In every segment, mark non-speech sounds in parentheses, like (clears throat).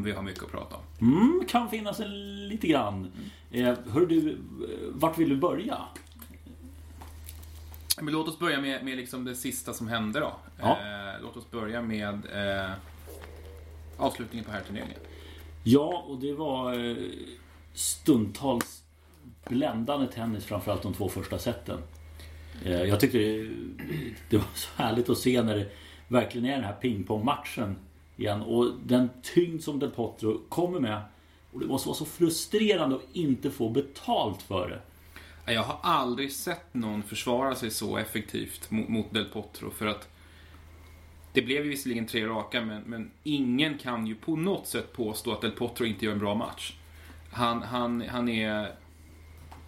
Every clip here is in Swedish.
om vi har mycket att prata om. Mm, kan finnas en lite grann. Eh, hör du, eh, vart vill du börja? Men låt oss börja med, med liksom det sista som hände då. Ja. Eh, låt oss börja med eh, avslutningen på herrturneringen. Ja, och det var eh, stundtals bländande tennis, framförallt de två första seten. Eh, jag tyckte det, (clears throat) det var så härligt att se när det verkligen är den här pingpongmatchen igen. Och den tyngd som Del Potro kommer med. Och det måste vara så frustrerande att inte få betalt för det. Jag har aldrig sett någon försvara sig så effektivt mot, mot Del Potro för att det blev ju visserligen tre raka men, men ingen kan ju på något sätt påstå att Del Potro inte gör en bra match. Han, han, han är...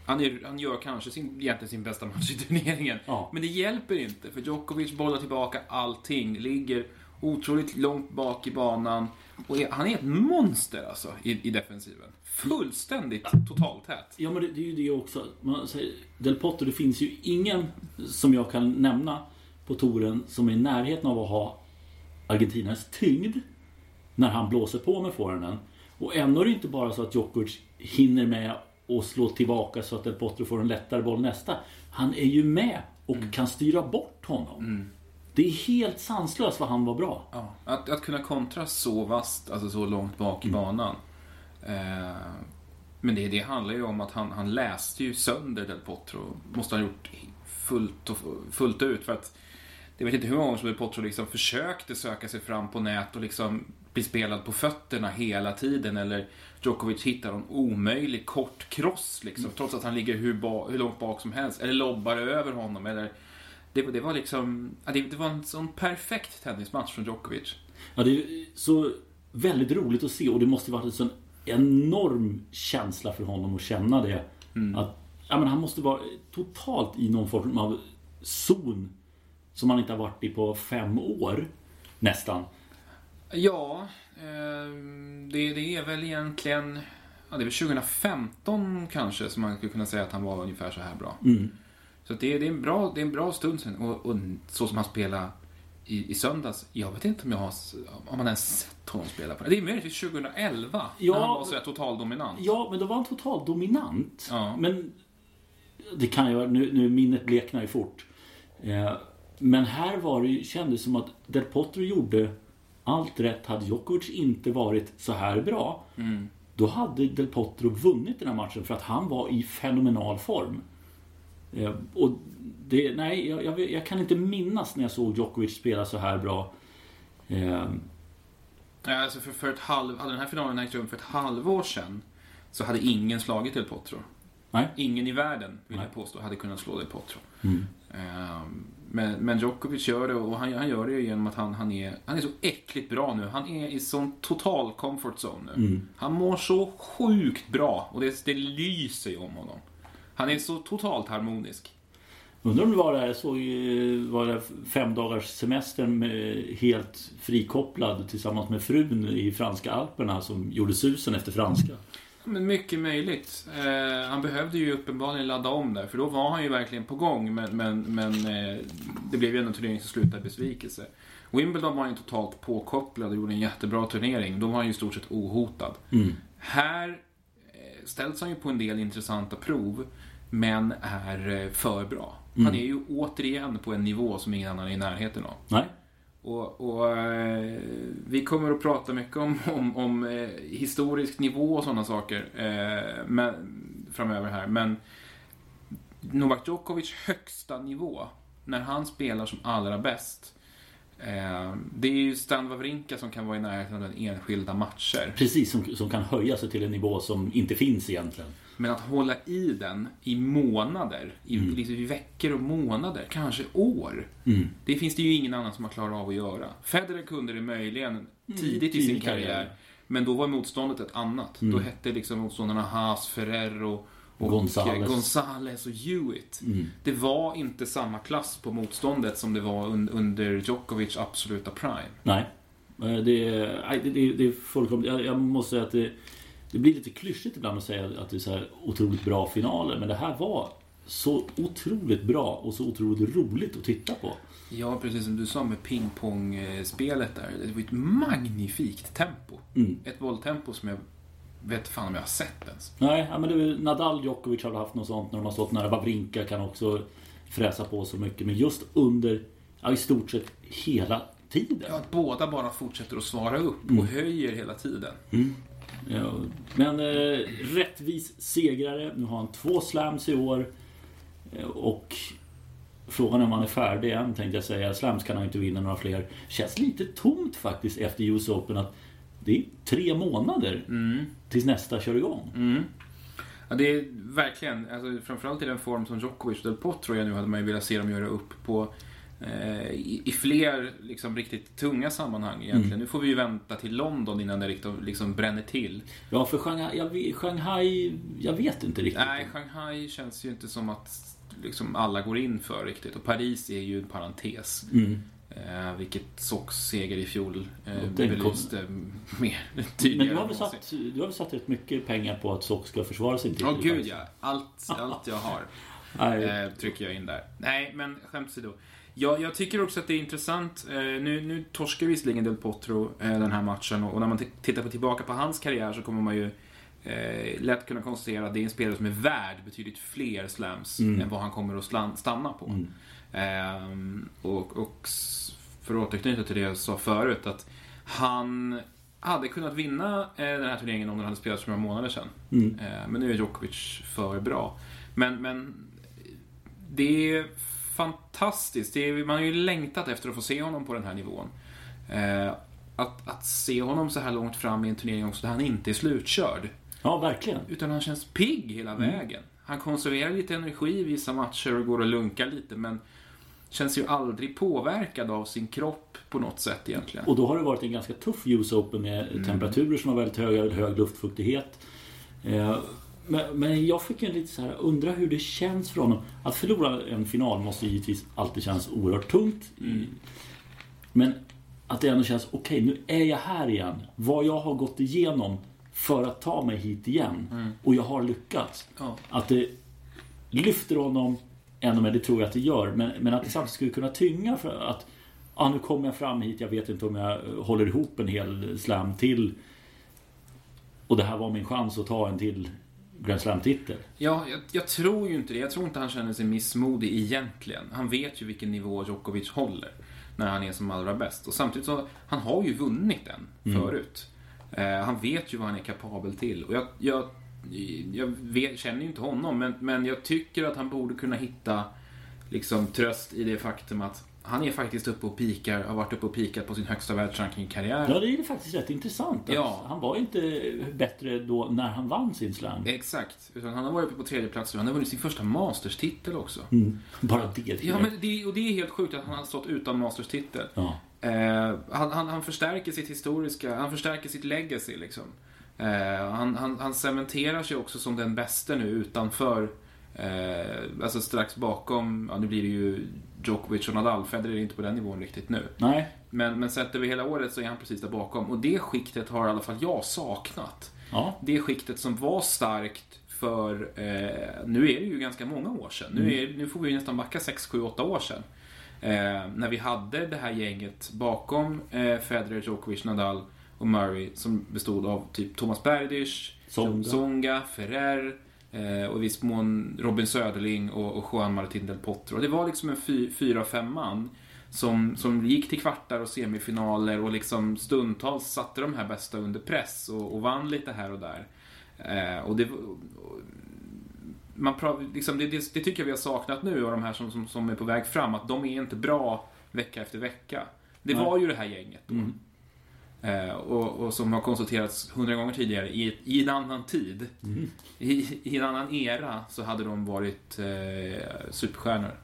Han, är, han gör kanske sin, egentligen sin bästa match i turneringen. Ja. Men det hjälper inte för Djokovic bollar tillbaka allting. Ligger otroligt långt bak i banan. Och är, han är ett monster alltså i, i defensiven. Fullständigt totaltät. Ja men det, det är ju det också. Man säger, Del Potro, det finns ju ingen som jag kan nämna på touren som är i närheten av att ha Argentinas tyngd när han blåser på med forehanden. Och ändå är det inte bara så att Djokovic hinner med och slå tillbaka så att Del Potro får en lättare boll nästa. Han är ju med och kan styra bort honom. Det är helt sanslöst vad han var bra. Ja, att, att kunna kontra så vast, alltså så långt bak i banan. Eh, men det, det handlar ju om att han, han läste ju sönder Del Potro. Måste ha gjort fullt, och, fullt ut. För att jag vet inte hur många gånger som Del Potro liksom försökte söka sig fram på nät och liksom bli spelad på fötterna hela tiden. Eller Djokovic hittar en omöjlig kort cross liksom. Trots att han ligger hur, ba, hur långt bak som helst. Eller lobbar över honom. Eller, det, det var liksom, det, det var en sån perfekt tennismatch från Djokovic. Ja, det är så väldigt roligt att se och det måste varit en sån enorm känsla för honom att känna det. Att, ja, men han måste vara totalt i någon form av zon som han inte har varit i på fem år. Nästan. Ja, eh, det, det är väl egentligen... Ja, det är väl 2015 kanske som man skulle kunna säga att han var ungefär så här bra. Så det, det, är en bra, det är en bra stund sen. Och, och så som han spelade i, i söndags. Jag vet inte om jag har om man ens sett honom spela på det. Det är möjligtvis 2011 Ja, när han var så här totaldominant. Ja, men då var han totalt dominant. Ja. Men det kan ju nu, nu minnet bleknar ju fort. Eh, men här var det kändes som att Del Potro gjorde allt rätt. Hade Djokovic inte varit så här bra, då hade Del Potro vunnit den här matchen för att han var i fenomenal form. Eh, och det, nej, jag, jag, jag kan inte minnas när jag såg Djokovic spela så här bra. Eh, Ja, Alltså för, för ett halv, hade den här finalen ägt rum för ett halvår sedan så hade ingen slagit Del Potro. nej. Ingen i världen, vill Nej. jag påstå, hade kunnat slå Del Potro. Ehm, Men, men Djokovic gör det och han, han gör det genom att han, han, är, han är så äckligt bra nu. Han är i sån total comfort zone nu. Han mår så sjukt bra och det, det lyser ju om honom. Han är så totalt harmonisk. Undrar om det var det här, såg var det fem dagars semestern med, helt frikopplad tillsammans med frun i franska alperna som gjorde susen efter franska. Men mycket möjligt. Eh, han behövde ju uppenbarligen ladda om där, för då var han ju verkligen på gång. Men, men, men eh, det blev ju en turnering som slutade i besvikelse. Wimbledon var ju totalt påkopplad och gjorde en jättebra turnering. Då var han ju i stort sett ohotad. Här eh, ställs han ju på en del intressanta prov, men är eh, för bra. Han är ju återigen på en nivå som ingen annan är i närheten av. Nej? Och, och eh, vi kommer att prata mycket om, om, om eh, historisk nivå och sådana saker eh, men, framöver här. Men Novak Djokovic högsta nivå, när han spelar som allra bäst, det är ju Stan Wawrinka som kan vara i närheten av den enskilda matcher. Precis, som, som kan höja sig till en nivå som inte finns egentligen. Men att hålla i den i månader, i, liksom i veckor och månader, kanske år. Det finns det ju ingen annan som har klarat av att göra. Federer kunde det möjligen tidigt i sin karriär. karriär. Men då var motståndet ett annat. Då hette liksom motståndarna Haas, Ferrero och Gonzales. Gonzales och Hewitt. Det var inte samma klass på motståndet som det var un, under Djokovic absoluta prime. Nej. Eh, Det, är- det, det, det är fullkomligt... Jag, jag måste säga att det, det blir lite klyschigt ibland att säga att det är så här otroligt bra finaler. Men det här var så otroligt bra och så otroligt roligt att titta på. Ja, precis som du sa med pingpongspelet där. Det var ett magnifikt tempo. Mm. Ett bolltempo som jag vet fan om jag har sett ens. Nej, men det är, väl- Nadal, Djokovic har haft något sånt när de har stått nära. Wawrinka kan också fräsa på så mycket. Men just under, ja, i stort sett hela tiden. Ja, att båda bara fortsätter att svara upp och höjer hela tiden. Ja, men eh, rättvis segrare. Nu har han två slams i år. Eh, och frågan är om han är färdig än tänkte jag säga. Slams kan han inte vinna några fler. Känns lite tomt faktiskt efter US Open att det är tre månader tills nästa kör igång. Ja, det är verkligen, alltså, framförallt i den form som Djokovic och Del Potro är nu hade man ju velat se dem göra upp på eh, i, i fler liksom, riktigt tunga sammanhang egentligen. Nu får vi ju vänta till London innan det liksom, liksom bränner till. Ja, för Shanghai jag, vet- Shanghai, jag vet inte riktigt. Nej, Shanghai känns ju inte som att liksom, alla går in för riktigt. Och Paris är ju en parentes. Mm. Eh, vilket Sox seger i fjol eh, belyste (laughs) mer Men tydligare. du har, väl satt, du har väl satt rätt mycket pengar på att Sox ska försvara sin titel? Åh gud faktiskt? ja. Allt, (laughs) allt jag har. Eh, trycker jag in där. Nej, men skämt åsido. Jag, jag tycker också att det är intressant. Eh, nu, nu torskar visserligen Del Potro eh, den här matchen och, och när man tittar på, tillbaka på hans karriär så kommer man ju eh, lätt kunna konstatera att det är en spelare som är värd betydligt fler slams än vad han kommer att stanna på. Ehm, och, och för att återknyta till det jag sa förut att han hade kunnat vinna eh, den här turneringen om den hade spelats för några månader sedan. Eh, men nu är Djokovic för bra. Men, men det är fantastiskt. Är, man har ju längtat efter att få se honom på den här nivån. Eh, att, att se honom så här långt fram i en turnering också där han inte är slutkörd. ja, verkligen. Utan han känns pigg hela vägen. Han konserverar lite energi i vissa matcher och går och lunkar lite men känns ju aldrig påverkad av sin kropp på något sätt egentligen. Och då har det varit en ganska tuff US Open med Mm. temperaturer som var väldigt höga, hög luftfuktighet. Eh, Men, men jag fick en lite så här, undra hur det känns för honom. Att förlora en final måste givetvis alltid kännas oerhört tungt. Mm. Men att det ändå känns, okej nu är jag här igen. Vad jag har gått igenom för att ta mig hit igen. Och jag har lyckats. Mm. Ja. Att det lyfter honom ännu mer, det tror jag att det gör. Men, men att det samtidigt skulle kunna tynga för att Ja, nu kommer jag fram hit. Jag vet inte om jag håller ihop en hel slam till. Och det här var min chans att ta en till Grand Slam-titel. Ja, jag, jag tror ju inte det. Jag tror inte han känner sig missmodig egentligen. Han vet ju vilken nivå Djokovic håller när han är som allra bäst. Och samtidigt så, han har ju vunnit den förut. Eh, han vet ju vad han är kapabel till. Och jag, jag, jag vet, känner ju inte honom, men, men jag tycker att han borde kunna hitta liksom, tröst i det faktum att han är faktiskt uppe och pikar, har varit uppe och pikat på sin högsta världsranking karriär. Ja, det är faktiskt rätt intressant. Ja. Han var inte bättre då när han vann sin slam. Exakt. Utan han har varit uppe på tredje plats nu. Han har vunnit sin första Masters-titel också. Mm. Bara det. Ja, men det, och det är helt sjukt att han har stått utan Masters-titel. ja. Eh, han, han, han förstärker sitt historiska, han förstärker sitt legacy liksom. Eh, han, han, han cementerar sig också som den bästa nu utanför, eh, alltså strax bakom, ja nu blir det ju Djokovic och Nadal, Federer är inte på den nivån riktigt nu. Nej. Men, men sett över hela året så är han precis där bakom. Och det skiktet har i alla fall jag saknat. Ja. Det skiktet som var starkt för, eh, nu är det ju ganska många år sedan. Nu, är, nu får vi ju nästan backa 6, 7, 8 år sedan. Eh, när vi hade det här gänget bakom eh, Federer, Djokovic, Nadal och Murray som bestod av typ Thomas Berdych, Tsonga. Tsonga Ferrer eh, och i viss mån Robin Söderling och, och Juan Martin del Potro. Det var liksom en fy, fyra, fem man som, som gick till kvartar och semifinaler och liksom stundtals satte de här bästa under press och, och vann lite här och där. Eh, och det, och, man pratar, liksom, det, det, det tycker jag vi har saknat nu av de här som, som, som är på väg fram, att de är inte bra vecka efter vecka. Det Nej. var ju det här gänget då. Eh, och, och som har konstaterats hundra gånger tidigare, i, i en annan tid, i, i en annan era, så hade de varit eh, superstjärnor.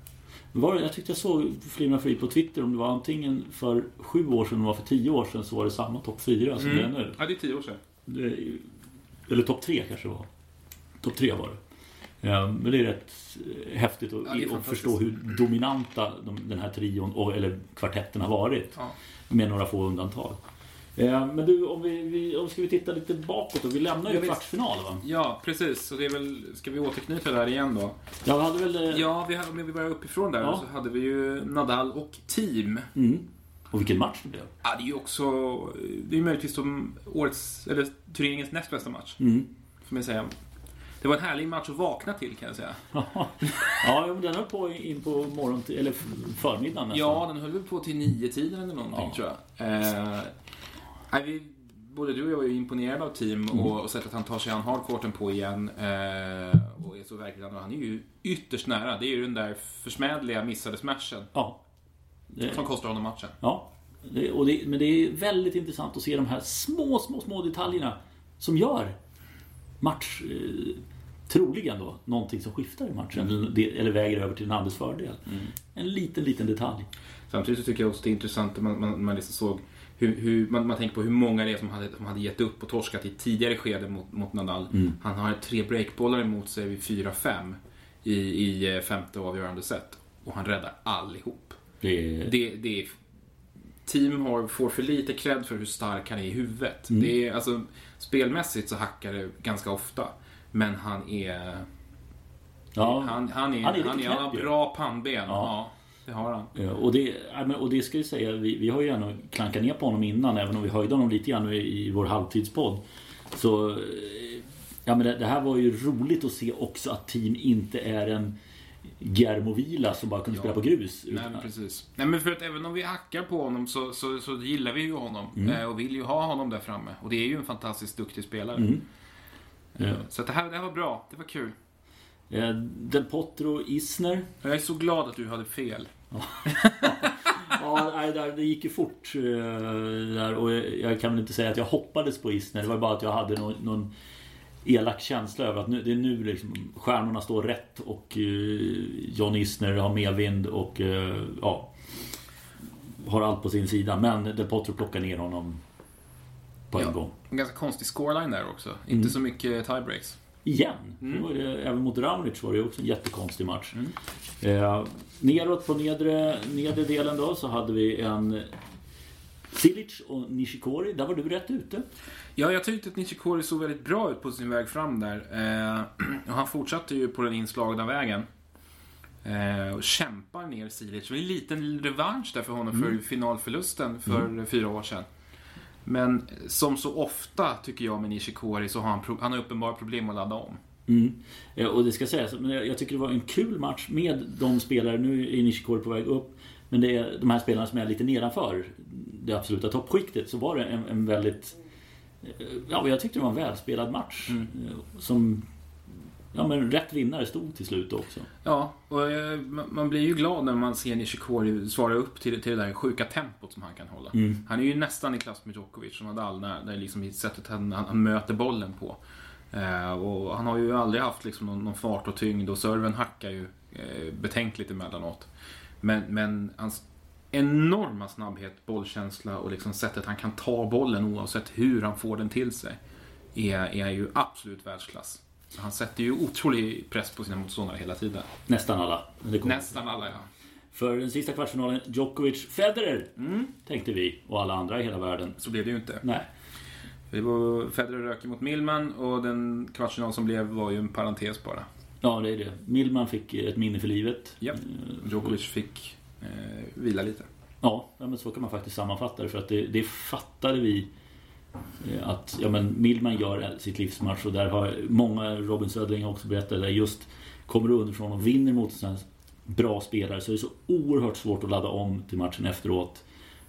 Var, jag tyckte jag såg flimra fri på Twitter om det var antingen för sju år sedan eller för tio år sedan så var det samma topp fyra som det är nu. Ja, det är tio år sedan. Det Eller topp tre kanske det var. Topp tre var det. Ja, men det är rätt eh, häftigt att, Ja, att förstå hur dominanta de, den här trion och, eller kvartetten har varit. Ja. Med några få undantag. Eh, Men du, om vi, vi, om ska vi titta lite bakåt då? Vi lämnar ju Ja, kvartsfinal va? Ja, precis. Så det är väl, ska vi återknyta där igen då? Jag hade väl... eh, Ja, vi, om vi börjar uppifrån där Ja. så hade vi ju Nadal och team. Mm. Och vilken match det blev. Ja, det är ju också, det är möjligtvis som årets, eller turneringens näst bästa match. Mm. Får man säga. Det var en härlig match att vakna till kan jag säga. ja, den höll på in på morgon eller förmiddagen nästan. Ja, den höll väl på till nio tiden eller någonting Ja. tror jag. Eh, nej, vi, både du och jag ju imponerade av team och, och sättet han tar sig an hardcourten på igen. Eh, och är så verkligen, och han är ju ytterst nära. Det är ju den där försmädliga missade smashen Ja. Det, som kostar honom matchen. ja. Det, och det, men det är väldigt intressant att se de här små, små, små detaljerna som gör match... Eh, troligen då, någonting som skiftar i matchen. Eller, det- eller väger över till den andres fördel. En liten, liten detalj. Samtidigt så tycker jag också det är intressant att man, man, man liksom såg hur, hur, man, man tänker på hur många det är som hade, som hade gett upp och torskat i tidigare skede mot, mot Nadal. Han har tre breakbollar emot sig vid 4-5 i, i eh, femte avgörande set. Och han räddar allihop. Det är, Det, det är, team har, får för lite cred för hur stark han är i huvudet. Det är, alltså, spelmässigt så hackar det ganska ofta. Men han är... ja, Han, han, är, Han är han, är, han har bra pannben. Ja. Det har han. Ja, Och det, och det ska jag säga, vi, vi har ju gärna klankat ner på honom innan även om vi höjde honom lite grann i, vår halvtidspodd. Så eh, ja, men det, det här var ju roligt att se också att team inte är en Guillermo Vila som bara kunde Ja. spela på grus. Nej, men precis. Nej, men för att även om vi hackar på honom så, så, så gillar vi ju honom. Mm. Eh, och vill ju ha honom där framme. Och det är ju en fantastiskt duktig spelare. Mm. Eh, Ja. Så det, här, det här var bra. Det var kul. Del Potro Isner. Jag är så glad att du hade fel. Ja, det gick ju fort. eh, Där, och jag, jag kan väl inte säga att jag hoppades på Isner. Det var bara att jag hade någon, någon elak känsla över att nu, det är nu liksom stjärnorna står rätt och eh, John Isner har medvind och eh, ja, har allt på sin sida. Men Del Potro plockar ner honom på en Ja. gång. En ganska konstig scoreline där också. Mm. Inte så mycket tiebreaks. Igen. Mm. Det ju, även mot Raonic var det ju också en jättekonstig match. Eh, neråt på nedre, nedre delen då så hade vi en Silic och Nishikori. Där var du rätt ute. Ja, jag tyckte att Nishikori såg väldigt bra ut på sin väg fram där. Eh, (clears throat) han fortsatte ju på den inslagna vägen. Eh, och kämpar ner Silic. Det var en liten revansch där för honom för finalförlusten för fyra år sedan. Men som så ofta, tycker jag, med Nishikori så har han, han har uppenbara problem att ladda om. Mm. Eh, Och det ska sägas, men jag tycker det var en kul match med de spelare, nu är Nishikori på väg upp, men det är de här spelarna som är lite nedanför det absoluta toppskiktet, så var det en, en väldigt... eh, Ja, jag tyckte det var en välspelad match. eh, Som... Ja, men rätt vinnare stod till slut också. Ja, och eh, man blir ju glad när man ser Nishikori svara upp till, till det där sjuka tempot som han kan hålla. Han är ju nästan i klass med Djokovic och Nadal, när, när liksom sättet han, han möter bollen på. Eh, och han har ju aldrig haft liksom någon, någon fart och tyngd och serven hackar ju eh, betänkligt emellanåt. Men, men hans enorma snabbhet, bollkänsla och liksom sättet han kan ta bollen oavsett hur han får den till sig är, är ju absolut världsklass. Han sätter ju otrolig press på sina motståndare hela tiden. Nästan alla. Nästan alla, ja. För den sista kvartsfinalen, Djokovic, Federer, tänkte vi. Och alla andra i hela världen. Så blev det ju inte. Nej. Det var Federer rök mot Millman och den kvartsfinal som blev var ju en parentes bara. Ja, det är det. Millman fick ett minne för livet. Ja. Eh, Djokovic fick eh, vila lite. Ja, men så kan man faktiskt sammanfatta det. För att det, det fattade vi att ja, men Millman gör sitt livsmatch och där har många, Robin Södling har också berättat, där just kommer du underifrån och vinner mot sådana här bra spelare så är det så oerhört svårt att ladda om till matchen efteråt.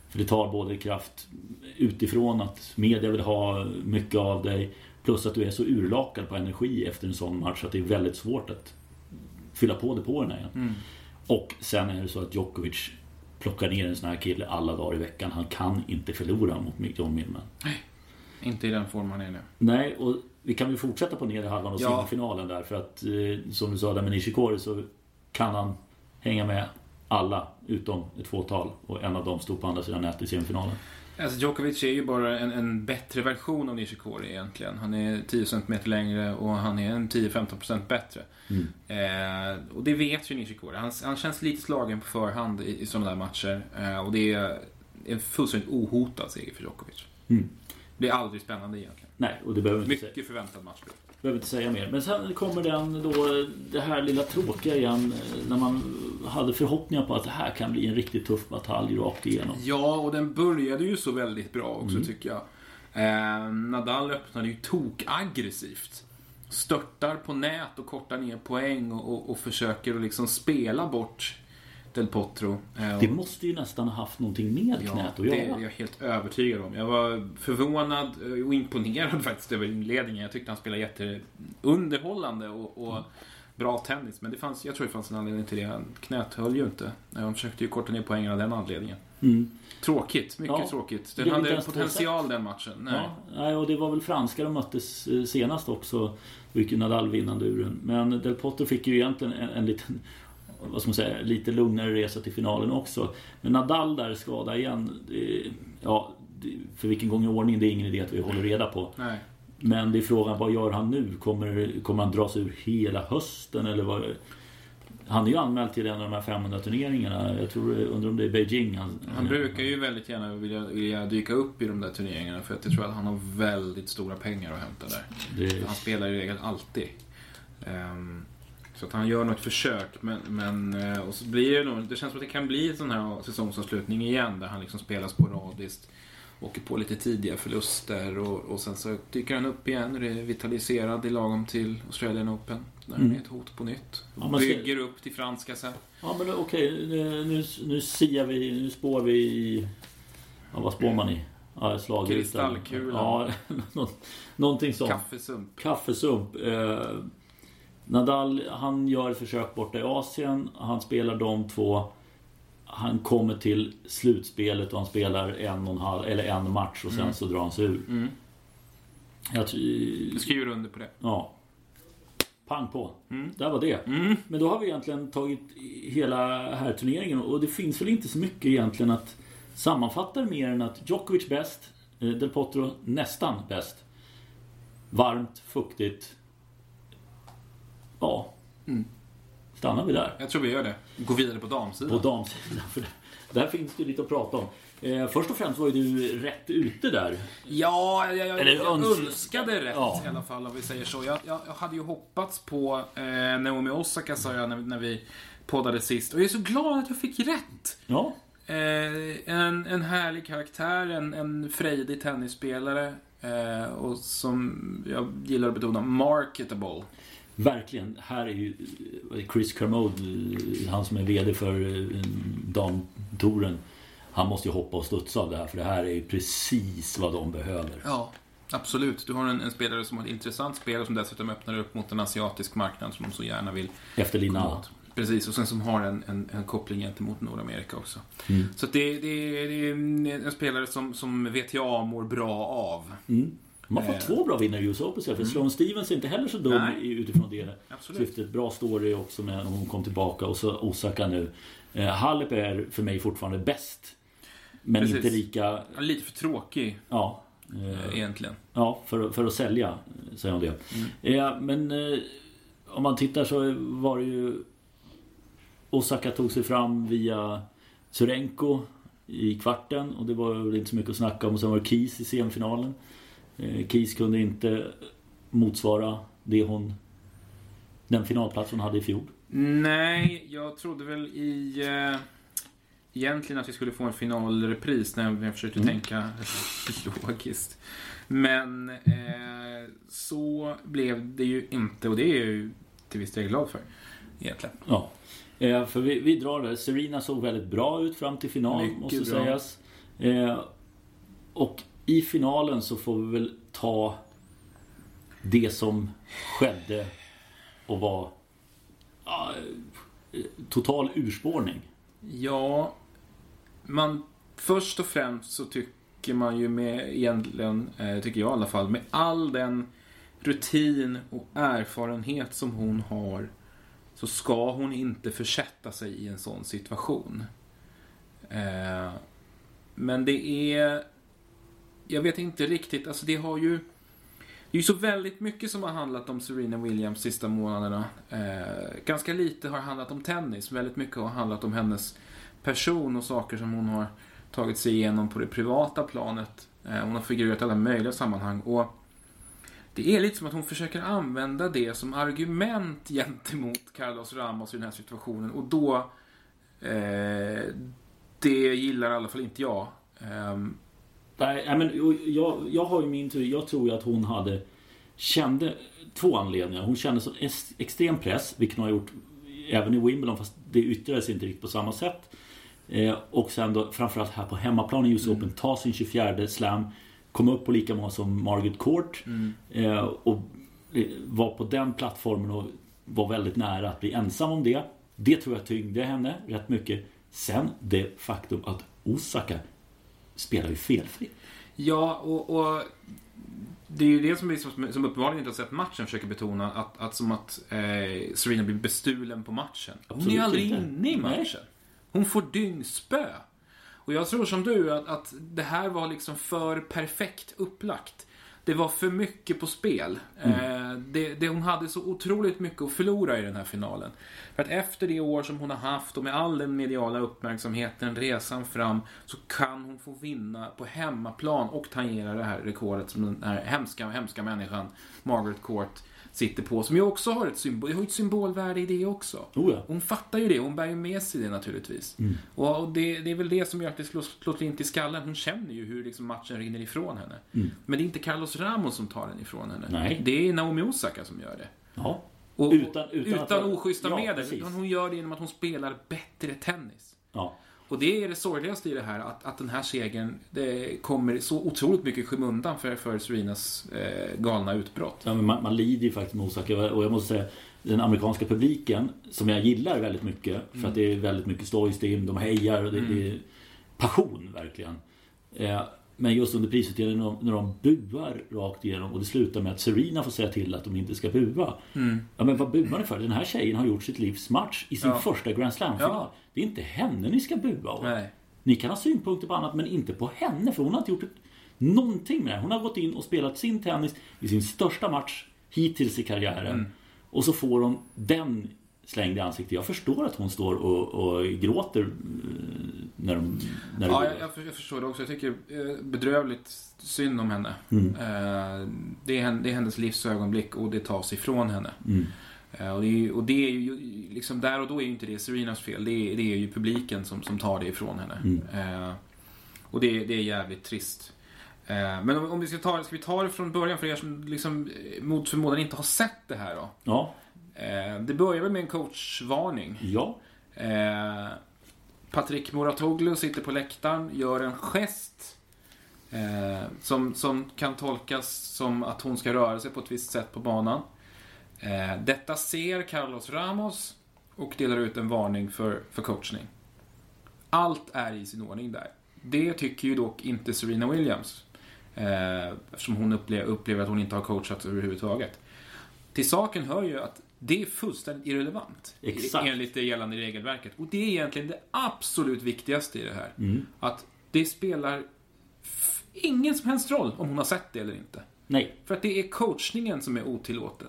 För det tar både kraft utifrån att media vill ha mycket av dig plus att du är så urlakad på energi efter en sån match att det är väldigt svårt att fylla på depåerna igen. Och sen är det så att Djokovic plockar ner en sån här kille alla dagar i veckan. Han kan inte förlora mot John Millman. Inte i den form han är nu. Nej, och vi kan väl fortsätta på nedre halvan och Ja. semifinalen där. För att eh, som du sa där med Nishikori så kan han hänga med alla utom ett fåtal. Och en av dem stod på andra sidan nätet i semifinalen. Alltså Djokovic är ju bara en, en bättre version av Nishikori egentligen. Han är 10 cm längre och han är en 10-15% bättre. Eh, och det vet ju Nishikori. Han, han känns lite slagen på förhand i, i sådana där matcher. Eh, och det är en fullständigt ohotad seger för Djokovic. Mm. Det är aldrig spännande egentligen. Nej, och det behöver inte säga. Mycket förväntad match. behöver inte säga mer. Men sen kommer den då, det här lilla tråkiga igen. När man hade förhoppningar på att det här kan bli en riktigt tuff batalj rakt igenom. Ja, och den började ju så väldigt bra också Mm. tycker jag. Eh, Nadal öppnade ju tok-aggressivt. Störtar på nät och kortar ner poäng och, och, och försöker att liksom spela bort Del Potro. Eh, Det måste ju nästan ha haft någonting med Ja, knät att det är göra. jag helt övertygad om. Jag var förvånad eh, och imponerad (laughs) faktiskt över inledningen. Jag tyckte han spelade jätteunderhållande och, och bra tennis. Men det fanns, jag tror det fanns en anledning till det. Knät höll ju inte. Han försökte ju korta ner poängen av den anledningen. Mm. Tråkigt, mycket Ja, tråkigt. Den hade potential den matchen. Nej. Ja, och det var väl franskar de möttes eh, senast också. Ju Nadal vinnande ur den. Men Del Potro fick ju egentligen en, en liten vad ska man säga, lite lugnare resa till finalen också. Men Nadal där skada igen. Det, ja, för vilken gång i ordningen det är ingen idé att vi håller reda på. Nej. Men det är frågan, vad gör han nu? Kommer, kommer han dra sig ur hela hösten eller vad? Han är ju anmäld till en av de här 500 turneringarna. Jag tror, undrar om det är Beijing. Han, Han brukar ju väldigt gärna vilja, vilja dyka upp i de där turneringarna för att jag tror att han har väldigt stora pengar att hämta där. Det, Han spelar i regel alltid. Ehm, så att han gör nog ett försök men, men eh, och så blir det nog, det känns som att det kan bli en sån här säsongsavslutning igen där han liksom spelar sporadiskt. Åker på lite tidiga förluster och, och sen så dyker han upp igen revitaliserad i lagom till Australian Open. Där han Mm. är ett hot på nytt. Ja, Bygger upp till franska sen. Ja men okej, nu, nu, nu siar vi, nu spår vi i... Ja, vad spår man i? Ja, slagrutan. Kristallkulan. Ja, (laughs) nå- någonting sånt. Kaffesump. Kaffesump. Eh, Nadal, han gör försök borta i Asien. Han spelar de två. Han kommer till slutspelet och han spelar en och en halv, eller en match och sen Mm. så drar han sig ur. Mm. Jag, Jag skriver under på det. ja. Pang på. Mm. Där var det. Mm. Men då har vi egentligen tagit hela här turneringen och det finns väl inte så mycket egentligen att sammanfatta mer än att Djokovic bäst, eh, Del Potro nästan bäst. Varmt, fuktigt. Ja. Mm. Stannar vi där. Jag tror vi gör det. Gå vidare på På damsidan. damsidan. (laughs) För där finns det lite att prata om. Eh, först och främst var ju du rätt ute där. Ja, jag, jag, jag öns- önskade rätt Ja. i alla fall om vi säger så. Jag, jag, jag hade ju hoppats på eh, Naomi Osaka sa jag när, när vi poddade sist. Och jag är så glad att jag fick rätt. Ja. Eh, en, en härlig karaktär, en, en frejdig tennisspelare. Eh, och som jag gillar att betona, marketable. Verkligen. Här är ju Chris Kermode, eh, han som är VD för eh, damtouren. Han måste ju hoppa och studsa av det här för det här är ju precis vad de behöver. Ja, absolut. Du har en, en spelare som har ett intressant spel som dessutom öppnar upp mot en asiatisk marknad som de så gärna vill Efter Lina. Precis, och sen som har en, en, en koppling gentemot Nordamerika också. Mm. Så det, det, det är en, en spelare som, som VTA mår bra av. Mm. Man får Eh. två bra vinnare i US Open för Sloane Stevens är inte heller så dum Nej. utifrån det Absolut. syftet. Bra story också när hon kom tillbaka och så Osaka nu. Eh, Halep är för mig fortfarande bäst. Men Precis. inte lika... Lite för tråkig Ja. eh, egentligen. Ja, för, för att sälja, säger hon det. Mm. Eh, men eh, om man tittar så var det ju... Osaka tog sig fram via Surenko i kvarten och det var väl inte så mycket att snacka om. Och sen var det Keys i semifinalen. Eh, Keys kunde inte motsvara det hon... Den finalplats hon hade i fjol. Nej, jag trodde väl i... Eh, egentligen att vi skulle få en finalrepris när jag försökte Mm. tänka (laughs) logiskt. Men eh, så blev det ju inte och det är jag ju till viss del glad för. Egentligen. Ja. Eh, för vi, vi drar det. Serena såg väldigt bra ut fram till final, Mycket måste bra. sägas. Eh, och i finalen så får vi väl ta det som skedde och var ja, total urspårning. Ja, man först och främst så tycker man ju med egentligen, eh, tycker jag i alla fall, med all den rutin och erfarenhet som hon har så ska hon inte försätta sig i en sån situation. Eh, men det är... Jag vet inte riktigt, alltså det har ju... Det är ju så väldigt mycket som har handlat om Serena Williams sista månaderna. Eh, ganska lite har handlat om tennis. Väldigt mycket har handlat om hennes person och saker som hon har tagit sig igenom på det privata planet. Eh, hon har figurerat i alla möjliga sammanhang. Och det är lite som att hon försöker använda det som argument (laughs) gentemot Carlos Ramos i den här situationen. Och då... Eh, det gillar i alla fall inte jag. Ehm, Nej, men jag, jag har ju min tur. Jag tror ju att hon hade kände två anledningar. Hon kände så extrem press, vilket hon har gjort även i Wimbledon, fast det yttrades inte riktigt på samma sätt. Eh, och sen då framförallt här på hemmaplan i US mm. Open, ta sin 24 slam, komma upp på lika många som Margaret Court mm. eh, och eh, var på den plattformen och var väldigt nära att bli ensam om det. Det tror jag tyngde henne rätt mycket. Sen det faktum att Osaka spelar ju felfritt. Ja, och, och det är ju det som, är, som, som uppenbarligen inte har sett matchen försöker betona. Att, att som att eh, Serena blir bestulen på matchen. Hon är ju aldrig inte. inne i matchen. Hon får dyngspö. Och jag tror som du att, att det här var liksom för perfekt upplagt. Det var för mycket på spel. Mm. Eh, det, det, hon hade så otroligt mycket att förlora i den här finalen. För att efter det år som hon har haft och med all den mediala uppmärksamheten, resan fram, så kan hon få vinna på hemmaplan och tangera det här rekordet som den här hemska, hemska människan Margaret Court sitter på. Som ju också har ett, symbol, har ett symbolvärde i det också. Oh ja. Hon fattar ju det, hon bär ju med sig det naturligtvis. Mm. Och det, det, är väl det som gör att det slår, slår in till skallen. Hon känner ju hur liksom matchen rinner ifrån henne. Mm. Men det är inte Carlos Ramos som tar den ifrån henne. Nej. Det är Naomi Osaka som gör det. Ja. Och, utan utan, utan oschyssta ja, medel. Precis. Hon gör det genom att hon spelar bättre tennis. Ja. Och det är det sorgligaste i det här, att, att den här segern det kommer så otroligt mycket skymundan för, för Serenas eh, galna utbrott. Ja, men man, man lider ju faktiskt med Osaka och jag måste säga den amerikanska publiken som jag gillar väldigt mycket för mm. att det är väldigt mycket story de hejar och det, mm. det är passion verkligen. Eh, men just under prisutdelningen när de buar rakt igenom och det slutar med att Serena får säga till att de inte ska bua. Mm. Ja men vad buar ni för? Den här tjejen har gjort sitt livs match i sin ja. första Grand Slam-final. Ja. Det är inte henne ni ska bua åt. Ni kan ha synpunkter på annat men inte på henne för hon har inte gjort någonting med det. Hon har gått in och spelat sin tennis i sin största match hittills i karriären. Mm. Och så får hon den slängd i ansiktet. Jag förstår att hon står och, och gråter eh, när de... När ja, jag, jag, förstår det också. Jag tycker eh, bedrövligt synd om henne. Mm. Eh, det, är, det är hennes livsögonblick och det tas ifrån henne. Mm. Och, det är, och det är ju liksom där och då är ju inte det Serenas fel. Det är, det är ju publiken som, som tar det ifrån henne. Mm. Och det, det är jävligt trist. Men om, om, vi ska ta, ska vi ta det från början för er som liksom, mot förmodan inte har sett det här då? Ja. Eh, det börjar väl med en coachvarning. Ja. Eh, Patrik Muratoglu sitter på läktaren, gör en gest eh, som, som kan tolkas som att hon ska röra sig på ett visst sätt på banan. Eh, detta ser Carlos Ramos och delar ut en varning för, för coachning. Allt är i sin ordning där. Det tycker ju dock inte Serena Williams. Eh, eftersom hon upplever, upplever att hon inte har coachat överhuvudtaget. Till saken hör ju att det är fullständigt irrelevant. Exakt. Enligt det gällande regelverket. Och det är egentligen det absolut viktigaste i det här. Mm. Att det spelar ingen som helst roll om hon har sett det eller inte. Nej. För att det är coachningen som är otillåten.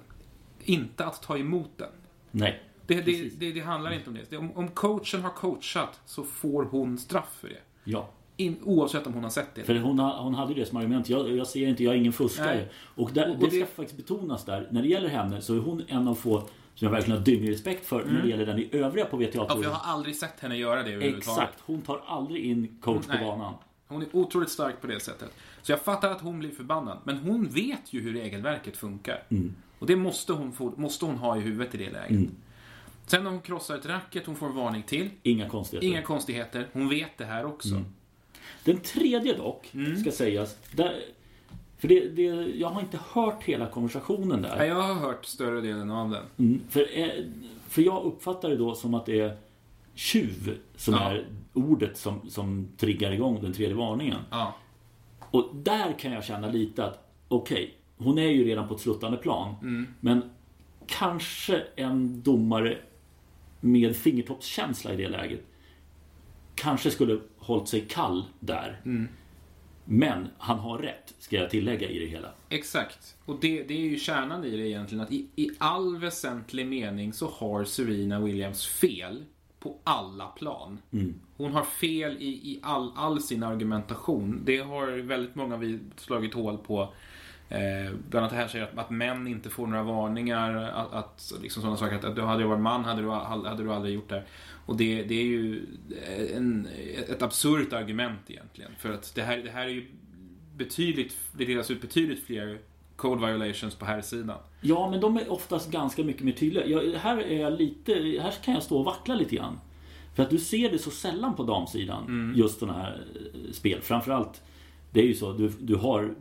Inte att ta emot den. Nej. Det, det, det, det handlar inte om det. Om, om coachen har coachat så får hon straff för det. Ja. In, oavsett om hon har sett det. För hon, hon hade det som argument. Jag, jag ser inte, jag är ingen fuskare. Nej. Och, där, och, och det, ska faktiskt betonas där. När det gäller henne så är hon en av få som jag verkligen har dyngrespekt för mm. när det gäller den i övriga på WTA-touren. Ja, jag har aldrig sett henne göra det Exakt. Hon tar aldrig in coach Nej. på banan. Hon är otroligt stark på det sättet. Så jag fattar att hon blir förbannad. Men hon vet ju hur regelverket funkar. Mm. Och det måste hon, få, måste hon ha i huvudet i det läget. Mm. Sen när hon krossar ett racket, hon får en varning till. Inga konstigheter. Inga konstigheter. Hon vet det här också. Mm. Den tredje dock, mm. ska sägas. Där, för det, det, jag har inte hört hela konversationen där. Ja, jag har hört större delen av den. Mm, för, eh, för jag uppfattar det då som att det är tjuv som ja. är ordet som, som triggar igång den tredje varningen. Ja. Och där kan jag känna lite att okej, okay, hon är ju redan på ett sluttande plan. Mm. Men kanske en domare med fingertoppskänsla i det läget kanske skulle hållit sig kall där. Mm. Men han har rätt, ska jag tillägga i det hela. Exakt. Och det, det är ju kärnan i det egentligen. Att i, i all väsentlig mening så har Serena Williams fel på alla plan. Mm. Hon har fel i, i all, all sin argumentation. Det har väldigt många vi slagit hål på. Eh, bland annat här säger att, att män inte får några varningar. Att, att liksom sådana saker. Att, att du hade varit man hade du, hade du aldrig gjort det. Och det, det är ju en, ett absurt argument egentligen. För att det här, det här är ju betydligt, det delas ut betydligt fler code violations på här sidan. Ja, men de är oftast ganska mycket mer tydliga. Jag, här, är jag lite, här kan jag stå och vackla lite grann. För att du ser det så sällan på damsidan, Mm. just sådana här spel. Framförallt, det är ju så, du, du har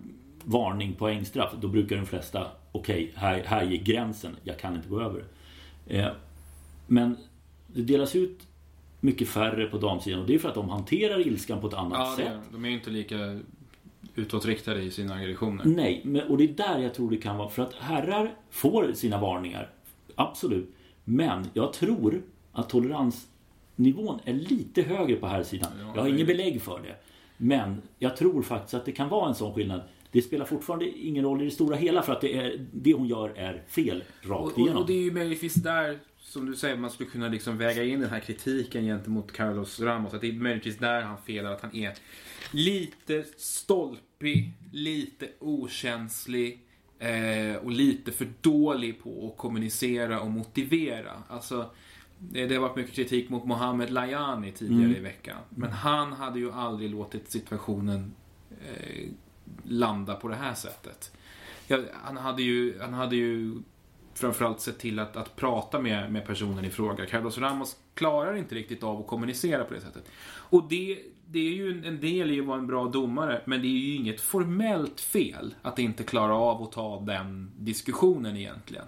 varning poängstraff. Då brukar de flesta, okej, här, här gick gränsen, jag kan inte gå över. Eh, men det delas ut mycket färre på damsidan och det är för att de hanterar ilskan på ett annat Ja, sätt. de är ju inte lika utåtriktade i sina aggressioner. Nej, men, och det är där jag tror det kan vara. För att herrar får sina varningar. Absolut. Men jag tror att toleransnivån är lite högre på här sidan. Ja, jag har ingen belägg för det. Men jag tror faktiskt att det kan vara en sån skillnad. Det spelar fortfarande ingen roll i det stora hela för att det, är, det hon gör är fel rakt Och, och, igenom. och det är ju möjligtvis där, som du säger, man skulle kunna liksom väga in den här kritiken gentemot Carlos Ramos. Att det är möjligtvis där han felar, att han är lite stolpig, lite okänslig eh, och lite för dålig på att kommunicera och motivera. Alltså, det, det har varit mycket kritik mot Mohamed Layani tidigare Mm. i veckan. Men han hade ju aldrig låtit situationen eh, landa på det här sättet. Ja, han, hade ju, han hade ju framförallt sett till att, att prata med, med personen i fråga. Carlos Ramos klarar inte riktigt av att kommunicera på det sättet. Och det, det är ju en, en del i att vara en bra domare, men det är ju inget formellt fel att inte klara av att ta den diskussionen egentligen.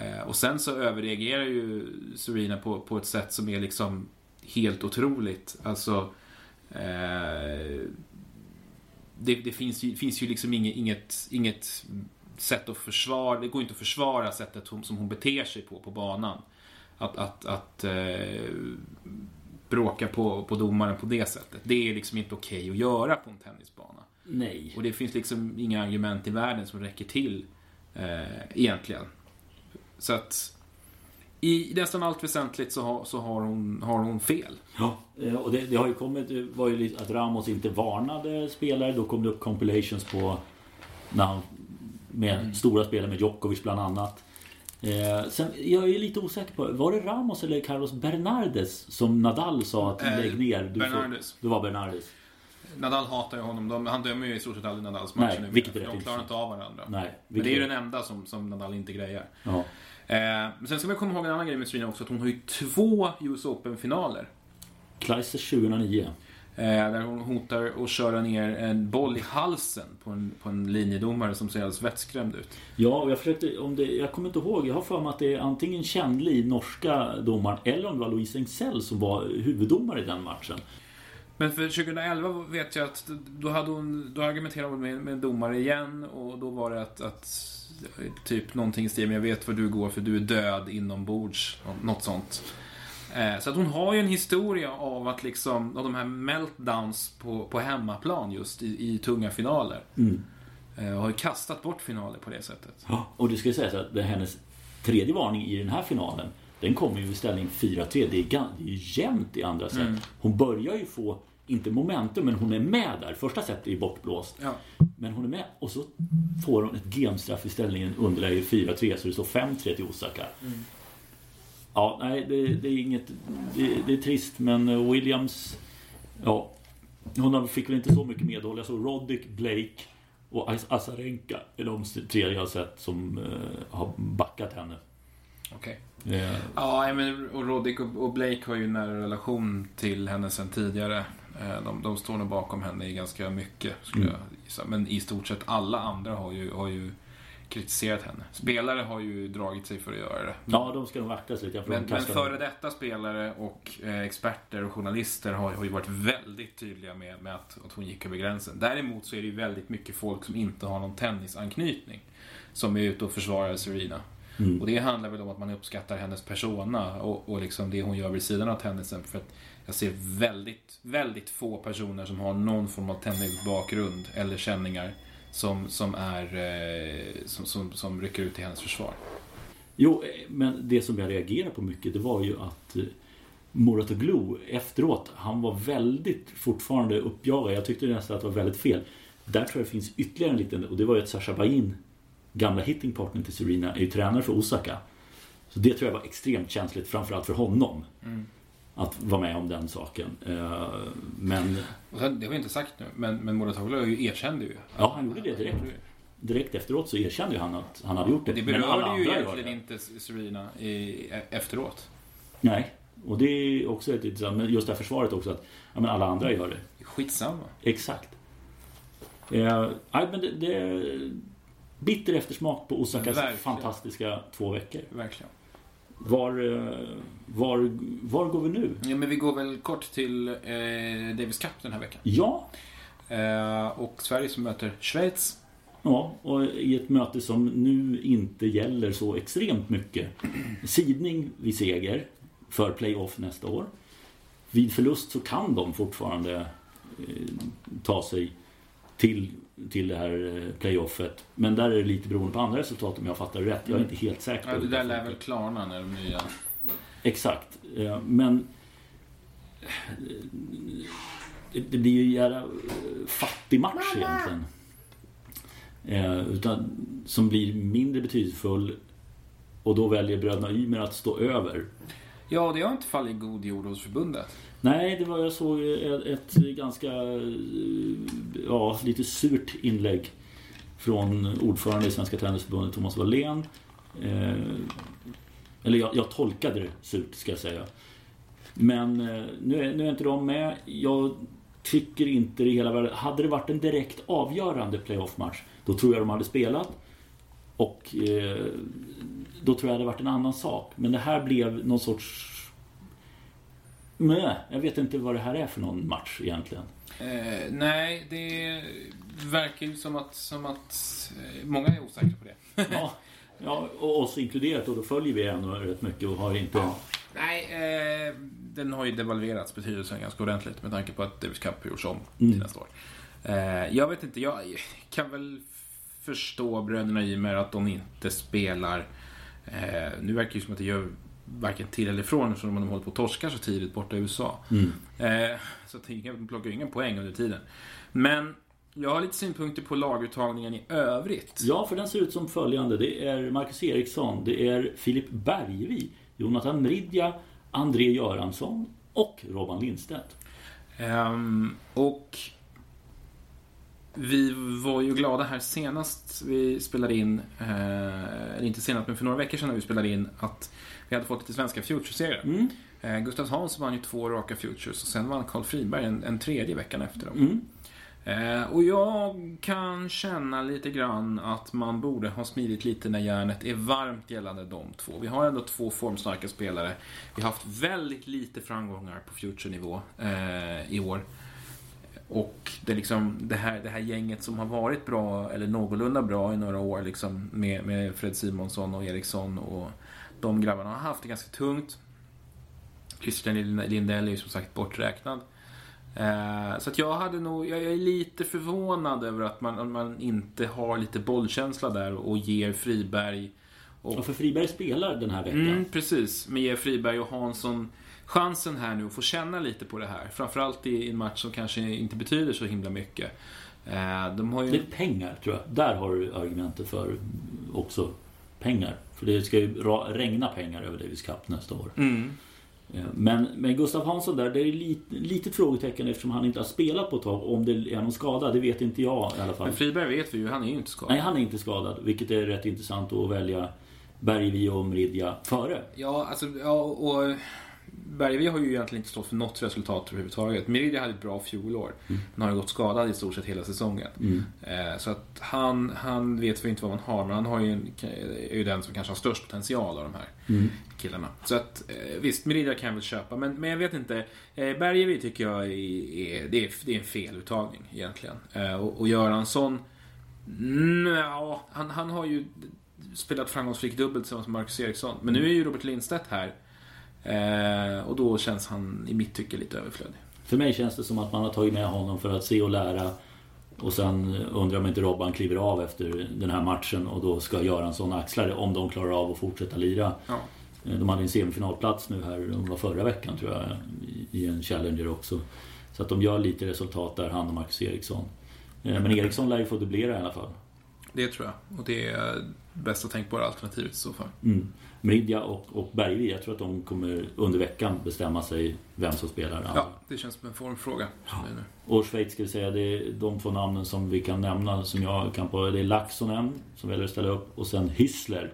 Eh, och sen så överreagerar ju Serena på, på ett sätt som är liksom helt otroligt. Alltså... Eh, det, det finns, ju, finns ju liksom inget, inget, inget sätt att försvara, det går inte att försvara sättet som, som hon beter sig på, på banan. Att, att, att eh, bråka på, på domaren på det sättet. Det är liksom inte okej att göra på en tennisbana. Nej. Och det finns liksom inga argument i världen som räcker till eh, egentligen. Så att i nästan allt väsentligt så har, så har, hon, har hon fel. Ja, eh, och det, det har ju kommit, det var ju lite att Ramos inte varnade spelare. Då kom det upp compilations på när han, med stora spelare med Djokovic bland annat. Eh, sen, jag är lite osäker på, var det Ramos eller Carlos Bernardes som Nadal sa att Eh, lägg ner? Du Bernardes. Får, det var Bernardes. Nadal hatar ju honom. De, han dömer ju i stort sett aldrig Nadals matcher nu. De klarar inte av varandra. Nej, Men det är ju den enda som, som Nadal inte grejar. Ja. Eh, men sen ska man komma ihåg en annan grej med Serena också. Att hon har ju två US Open-finaler. Kleiser 2009. Eh, där hon hotar att köra ner en boll i halsen på en, på en linjedomare som ser alldeles vettskrämd ut. Ja, och jag försökte, om det, jag kommer inte ihåg. Jag har för mig att det är antingen Chen Li, norska domaren, eller om det var Louise Engsell som var huvuddomare i den matchen. Men för 2011 vet jag att då, hade hon, då argumenterade hon med, med domare igen och då var det att, att typ någonting i stil jag vet var du går för du är död inombords. Något sånt. Eh, Så att hon har ju en historia av att liksom, av de här meltdowns på, på hemmaplan just i, i tunga finaler. Mm. Eh, Och har ju kastat bort finaler på det sättet. Ja, och det ska sägas att det hennes tredje varning i den här finalen. Den kommer ju i ställning 4-3. Det är, gan- det är ju jämnt i andra set. Hon börjar ju få, inte momentum, men hon är med där. Första set är ju bortblåst. Ja. Men hon är med och så får hon ett gemstraff i ställningen underläge 4-3 så det står 5-3 till Osaka. Ja, nej det, det är inget... Det, det är trist men eh, Williams... Ja, hon fick väl inte så mycket medhåll. Jag såg Roddick, Blake och Azarenka är de tre jag har sett som eh, har backat henne. Okej. Eh, Ja, men, och Roddick och, och Blake har ju en nära relation till henne sedan tidigare. Eh, De, de står nog bakom henne i ganska mycket, skulle Mm. jag gissa. Men i stort sett alla andra har ju, har ju kritiserat henne. Spelare har ju dragit sig för att göra det. ja, de ska nog akta sig lite. Men, men före detta spelare och eh, experter och journalister har, har ju varit väldigt tydliga med, med att, att hon gick över gränsen. Däremot så är det ju väldigt mycket folk som inte har någon tennisanknytning som är ute och försvarar Serena. Mm. Och det handlar väl om att man uppskattar hennes persona och, och liksom det hon gör vid sidan av tennisen. För att jag ser väldigt, väldigt få personer som har någon form av tennisbakgrund eller känningar som, som, är, eh, som, som, som rycker ut i hennes försvar. Jo, eh, men det som jag reagerade på mycket det var ju att eh, Muratoglu efteråt, han var väldigt fortfarande uppjagad. Jag tyckte nästan att det var väldigt fel. Där tror jag det finns ytterligare en liten, och det var ju att Sasha Bain, gamla hittingpartnern till Serena, är ju tränare för Osaka. Så det tror jag var extremt känsligt, framförallt för honom. Mm. Att vara med om den saken. Eh, Men sen, det har vi inte sagt nu, men, men Muratoglu erkände ju. Ja, han gjorde det direkt. direkt efteråt så erkände han att han hade gjort det. Det Men alla berörde ju egentligen inte Serena i, e- efteråt. Nej, och det är också ett intressant, men just det här försvaret också att ja, men alla andra gör det. Skitsamma. Exakt. Eh, men det, det är bitter eftersmak på Osakas Verkligen. fantastiska två veckor. Verkligen. Var, eh, var, var går vi nu? Ja, men vi går väl kort till eh, Davis Cup den här veckan. Ja, Eh, och Sverige som möter Schweiz. ja, och i ett möte som nu inte gäller så extremt mycket. Sidning vid seger för playoff nästa år. Vid förlust så kan de fortfarande eh, ta sig till, till det här eh, playoffet. Men där är det lite beroende på andra resultat om jag fattar rätt. Jag är inte helt säker på Ja, det där lär väl klarna när de nya... Exakt. Eh, Men eh, det, blir ju en jävla fattig match egentligen. Utan, som blir mindre betydelsefull. Och då väljer bröderna Ymer att stå över. Ja, det har inte fallit i god jord hos förbundet. Nej, det var jag såg ett, ett ganska eh, ja, lite surt inlägg från ordförande i Svenska Tennisförbundet Thomas Wallén. Eh, eller jag, jag tolkade det surt ska jag säga. Men eh, nu, är, nu är inte de med. Jag tycker inte det hela världen. Hade det varit en direkt avgörande playoff-match då tror jag de hade spelat. Och eh, då tror jag det hade varit en annan sak. Men det här blev någon sorts Nej, jag vet inte vad det här är för någon match egentligen. Eh, nej, det verkar ju som att, som att eh, många är osäkra på det. (laughs) Ja, ja och oss inkluderat och då följer vi ändå rätt mycket och har inte... Nej, eh, den har ju devalverats betydelsen ganska ordentligt med tanke på att Davis Cup gjorts om Mm. till nästa år. Eh, jag vet inte, jag kan väl förstå bröderna Ymer att de inte spelar. Eh, nu verkar det som att det gör varken till eller ifrån eftersom de håller på att torska så tidigt borta i USA. Mm. Eh, så att de plockar ju inga poäng under tiden. Men jag har lite synpunkter på laguttagningen i övrigt. Ja, för den ser ut som följande. Det är Marcus Eriksson, det är Filip Bergvi, Jonathan Mridja, André Göransson och Robban Lindstedt. Ehm, och vi var ju glada här senast vi spelade in, eh, eller inte senast men för några veckor sedan när vi spelade in, att vi hade fått lite svenska futureserier. Mm. Eh, Gustav Hansson vann ju två raka futures och sen vann Carl Friberg en, en tredje veckan efter dem. Mm. Eh, och jag kan känna lite grann att man borde ha smidit lite när järnet är varmt gällande de två. Vi har ändå två formstarka spelare. Vi har haft väldigt lite framgångar på future-nivå eh, i år. Och det, liksom, det, här, det här gänget som har varit bra, eller någorlunda bra i några år, liksom, med, med Fred Simonsson och Eriksson och de grabbarna har haft det ganska tungt. Christian Lindell är ju som sagt borträknad. Eh, så att jag hade nog, jag är lite förvånad över att man, man inte har lite bollkänsla där och ger Friberg Och för Friberg spelar den här veckan. Mm, precis, men ger Friberg och Hansson chansen här nu att få känna lite på det här. Framförallt i en match som kanske inte betyder så himla mycket. Eh, De har ju... Det är pengar, tror jag. Där har du argumentet för också pengar. För det ska ju regna pengar över Davis Cup nästa år. Mm. Eh, Men, men Gustav Hansson där, det är lite litet frågetecken eftersom han inte har spelat på ett tag. Om det är någon skada, det vet inte jag i alla fall. Men Friberg vet vi ju, han är ju inte skadad. Nej, han är inte skadad. Vilket är rätt intressant att välja Bergvi och Mridja före. Ja, alltså, ja, och Bergvi har ju egentligen inte stått för något resultat överhuvudtaget. Mirida hade ett bra fjolår, men har ju gått skadad i stort sett hela säsongen. Mm. Eh, Så att han, han vet vi inte vad man har, men han har ju en, är ju den som kanske har störst potential av de här Mm. killarna. Så att eh, visst, Merida kan jag väl köpa, men, men jag vet inte. Eh, Bergevi tycker jag är, är, det är, det är en feluttagning egentligen. Eh, och, och Göransson, mm, ja, han, han har ju spelat framgångsrik dubbel tillsammans med Marcus Eriksson. Men nu är ju Robert Lindstedt här. Eh, och då känns han i mitt tycke lite överflödig. För mig känns det som att man har tagit med honom för att se och lära. Och sen undrar om inte Robban kliver av efter den här matchen och då ska Göransson axla det om de klarar av att fortsätta lira. Ja. Eh, De hade en semifinalplats nu här, de var förra veckan tror jag, i- en Challenger också. Så att de gör lite resultat där, han och Marcus Eriksson. Eh, Men Eriksson lär ju få dubblera i alla fall. Det tror jag. Och det bästa tänkbara alternativet i så fall. Mm. Mridja och, och Bergvi, jag tror att de kommer under veckan bestämma sig vem som spelar. Ja, det känns som en formfråga. nu. Och Schweiz ska vi säga, det är de två namnen som vi kan nämna som jag kan på. Det är Laxonen som väljer att ställa upp och sen Hyssler.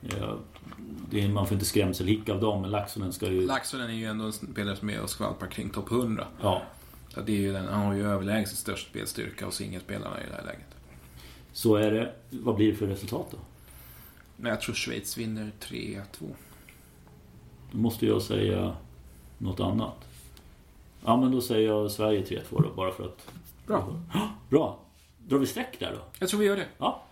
Ja, det är, man får inte skrämselhicka av dem, men Laxonen ska ju... Laxonen är ju ändå en spelare som är och skvalpar kring topp 100. Ja, Så det är ju den, han har ju överlägset störst spelstyrka och singelspelarna i det här läget. Så är det. Vad blir det för resultat då? Men jag tror Schweiz vinner 3-2. Då måste jag säga något annat. Ja, men då säger jag Sverige 3-2 då, bara för att... Bra. Bra! Drar vi streck där då? Jag tror vi gör det. Ja,